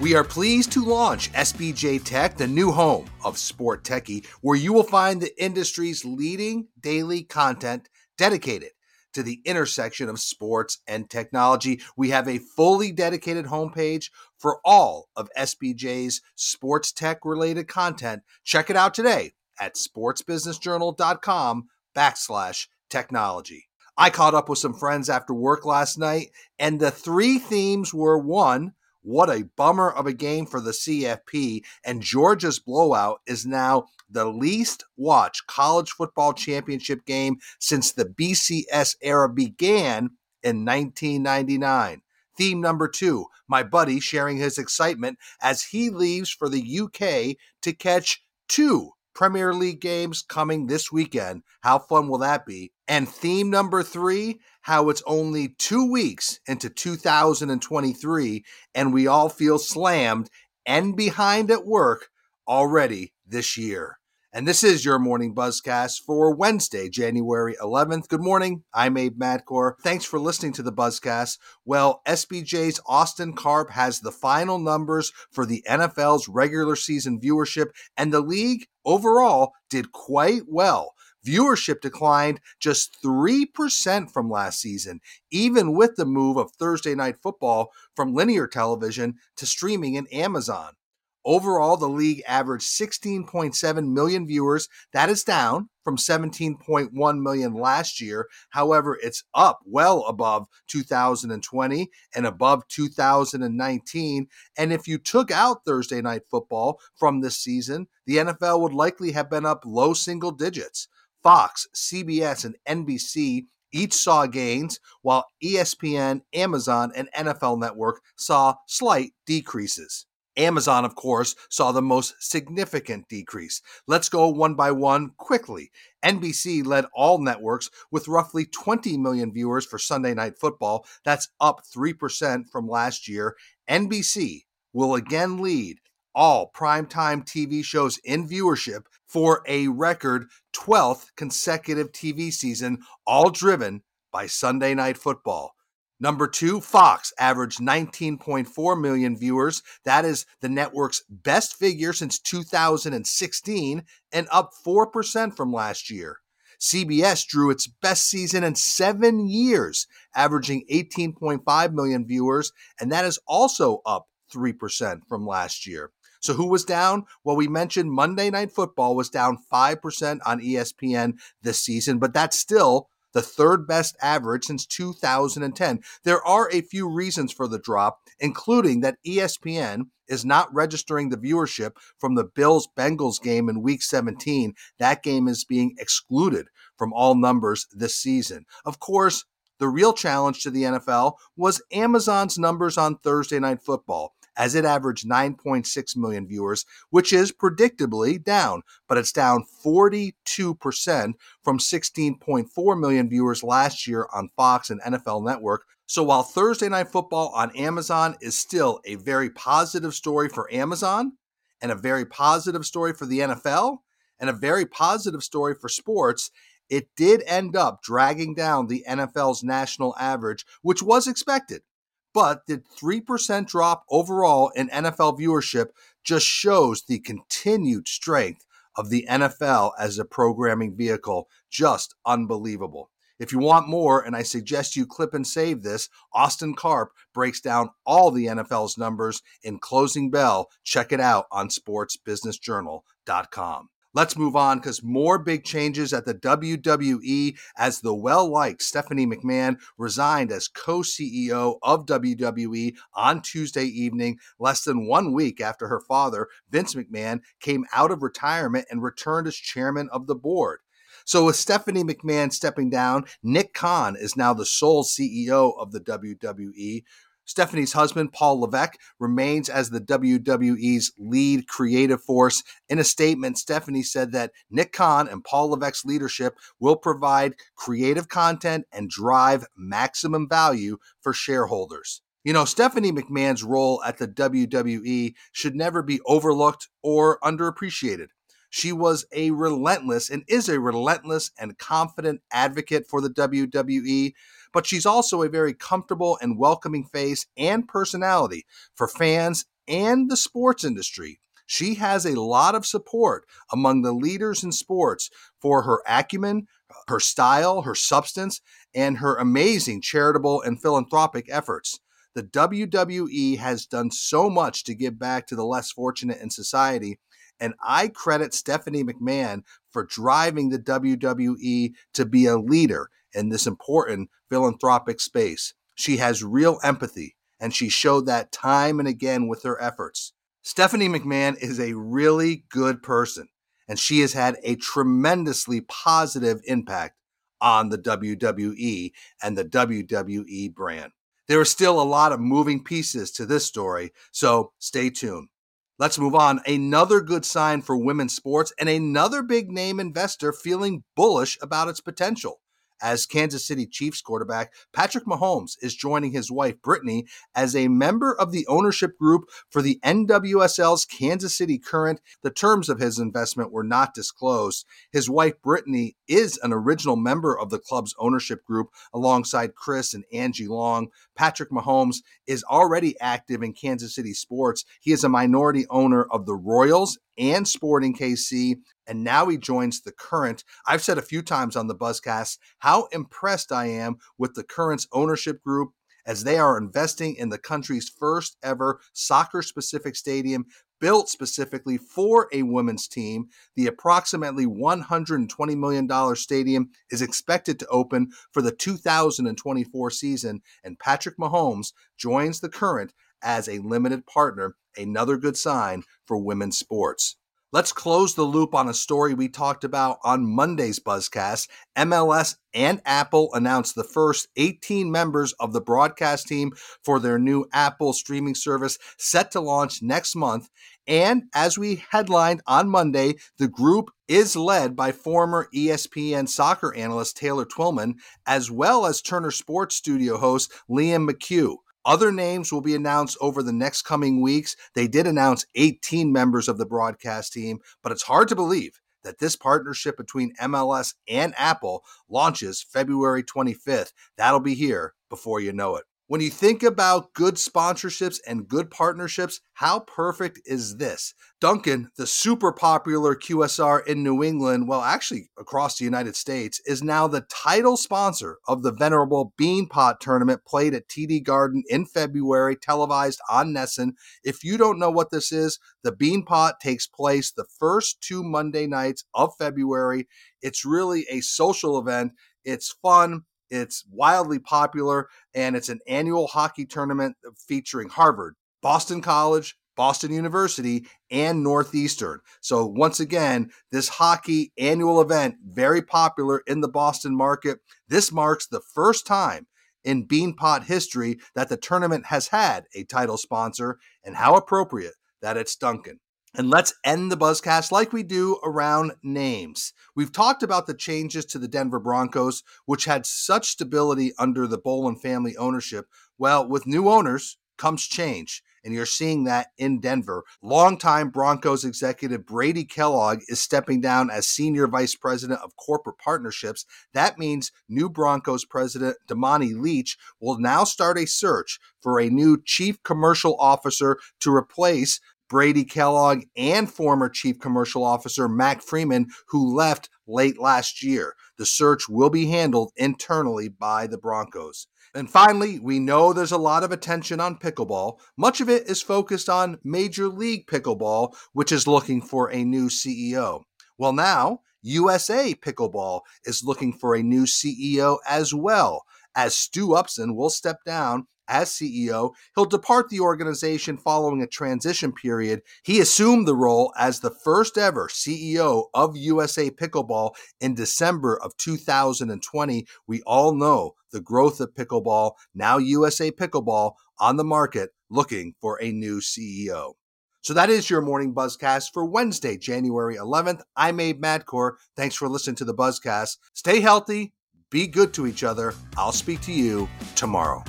We are pleased to launch SBJ Tech, the new home of SportTechie, where you will find the industry's leading daily content dedicated to the intersection of sports and technology. We have a fully dedicated homepage for all of SBJ's sports tech related content. Check it out today at sportsbusinessjournal.com backslash technology. I caught up with some friends after work last night, and the three themes were one, what a bummer of a game for the CFP. And Georgia's blowout is now the least watched college football championship game since the BCS era began in 1999. Theme number two my buddy sharing his excitement as he leaves for the UK to catch two Premier League games coming this weekend. How fun will that be? And theme number three how it's only two weeks into 2023 and we all feel slammed and behind at work already this year. And this is your morning buzzcast for Wednesday, January 11th. Good morning. I'm Abe Madkour. Thanks for listening to the buzzcast. Well, SBJ's Austin Karp has the final numbers for the NFL's regular season viewership, and the league overall did quite well. Viewership declined just 3% from last season, even with the move of Thursday Night Football from linear television to streaming in Amazon. Overall, the league averaged 16.7 million viewers. That is down from 17.1 million last year. However, it's up well above 2020 and above 2019. And if you took out Thursday night football from this season, the NFL would likely have been up low single digits. Fox, CBS, and NBC each saw gains, while ESPN, Amazon, and NFL Network saw slight decreases. Amazon, of course, saw the most significant decrease. Let's go one by one quickly. NBC led all networks with roughly 20 million viewers for Sunday Night Football. That's up 3% from last year. NBC will again lead all primetime TV shows in viewership for a record 12th consecutive TV season, all driven by Sunday Night Football. Number two, Fox averaged 19.4 million viewers. That is the network's best figure since 2016 and up 4% from last year. CBS drew its best season in seven years, averaging 18.5 million viewers, and that is also up 3% from last year. So, who was down? Well, we mentioned Monday Night Football was down 5% on ESPN this season, but that's still the third best average since 2010. There are a few reasons for the drop, including that ESPN is not registering the viewership from the Bills Bengals game in week 17. That game is being excluded from all numbers this season. Of course, the real challenge to the NFL was Amazon's numbers on Thursday Night Football as it averaged 9.6 million viewers, which is predictably down, but it's down 42% from 16.4 million viewers last year on Fox and NFL Network. So while Thursday Night Football on Amazon is still a very positive story for Amazon and a very positive story for the NFL and a very positive story for sports, it did end up dragging down the NFL's national average, which was expected but the 3% drop overall in NFL viewership just shows the continued strength of the NFL as a programming vehicle. Just unbelievable. If you want more, and I suggest you clip and save this, Austin Karp breaks down all the NFL's numbers in Closing Bell. Check it out on sportsbusinessjournal.com. Let's move on because more big changes at the WWE as the well liked Stephanie McMahon resigned as co CEO of WWE on Tuesday evening, less than one week after her father, Vince McMahon, came out of retirement and returned as chairman of the board. So, with Stephanie McMahon stepping down, Nick Khan is now the sole CEO of the WWE, Stephanie's husband, Paul Levesque, remains as the WWE's lead creative force. In a statement, Stephanie said that Nick Khan and Paul Levesque's leadership will provide creative content and drive maximum value for shareholders. You know, Stephanie McMahon's role at the WWE should never be overlooked or underappreciated. She was a relentless and is a relentless and confident advocate for the WWE but she's also a very comfortable and welcoming face and personality for fans and the sports industry. She has a lot of support among the leaders in sports for her acumen, her style, her substance, and her amazing charitable and philanthropic efforts. The WWE has done so much to give back to the less fortunate in society, and I credit Stephanie McMahon for driving the WWE to be a leader in this important philanthropic space. She has real empathy, and she showed that time and again with her efforts. Stephanie McMahon is a really good person, and she has had a tremendously positive impact on the WWE and the WWE brand. There are still a lot of moving pieces to this story, so stay tuned. Let's move on. Another good sign for women's sports and another big name investor feeling bullish about its potential as Kansas City Chiefs quarterback Patrick Mahomes is joining his wife Brittany as a member of the ownership group for the NWSL's Kansas City Current. The terms of his investment were not disclosed. His wife Brittany is an original member of the club's ownership group alongside Chris and Angie Long. Patrick Mahomes is already active in Kansas City sports. He is a minority owner of the Royals and Sporting KC, and now he joins the Current. I've said a few times on the Buzzcast how impressed I am with the Current's ownership group as they are investing in the country's first ever soccer specific stadium built specifically for a women's team. The approximately $120 million stadium is expected to open for the 2024 season, and Patrick Mahomes joins the current as a limited partner, another good sign for women's sports. Let's close the loop on a story we talked about on Monday's Buzzcast. MLS and Apple announced the first 18 members of the broadcast team for their new Apple streaming service set to launch next month. And as we headlined on Monday, the group is led by former ESPN soccer analyst Taylor Twellman, as well as Turner Sports Studio host Liam McHugh. Other names will be announced over the next coming weeks. They did announce 18 members of the broadcast team, but it's hard to believe that this partnership between MLS and Apple launches February 25th. That'll be here before you know it. When you think about good sponsorships and good partnerships, how perfect is this? Dunkin', the super popular QSR in New England, well, actually across the United States, is now the title sponsor of the venerable Beanpot tournament played at TD Garden in February, televised on NESN. If you don't know what this is, the Beanpot takes place the first two Monday nights of February. It's really a social event. It's fun. It's wildly popular, and it's an annual hockey tournament featuring Harvard, Boston College, Boston University, and Northeastern. So, once again, this hockey annual event, very popular in the Boston market. This marks the first time in Beanpot history that the tournament has had a title sponsor, and how appropriate that it's Dunkin'. And let's end the buzzcast like we do around names. We've talked about the changes to the Denver Broncos, which had such stability under the Bowlen family ownership. Well, with new owners comes change, and you're seeing that in Denver. Longtime Broncos executive Brady Kellogg is stepping down as senior vice president of corporate partnerships. That means new Broncos president Damani Leach will now start a search for a new chief commercial officer to replace Brady Kellogg and former Chief Commercial Officer Mac Freeman, who left late last year. The search will be handled internally by the Broncos. And finally, we know there's a lot of attention on pickleball. Much of it is focused on Major League Pickleball, which is looking for a new CEO. Well, now, USA Pickleball is looking for a new CEO as well, as Stu Upson will step down as CEO. He'll depart the organization following a transition period. He assumed the role as the first ever CEO of USA Pickleball in December of 2020. We all know the growth of pickleball. Now, USA Pickleball on the market looking for a new CEO. So that is your morning buzzcast for Wednesday, January 11th. I'm Abe Madkour. Thanks for listening to the buzzcast. Stay healthy, be good to each other. I'll speak to you tomorrow.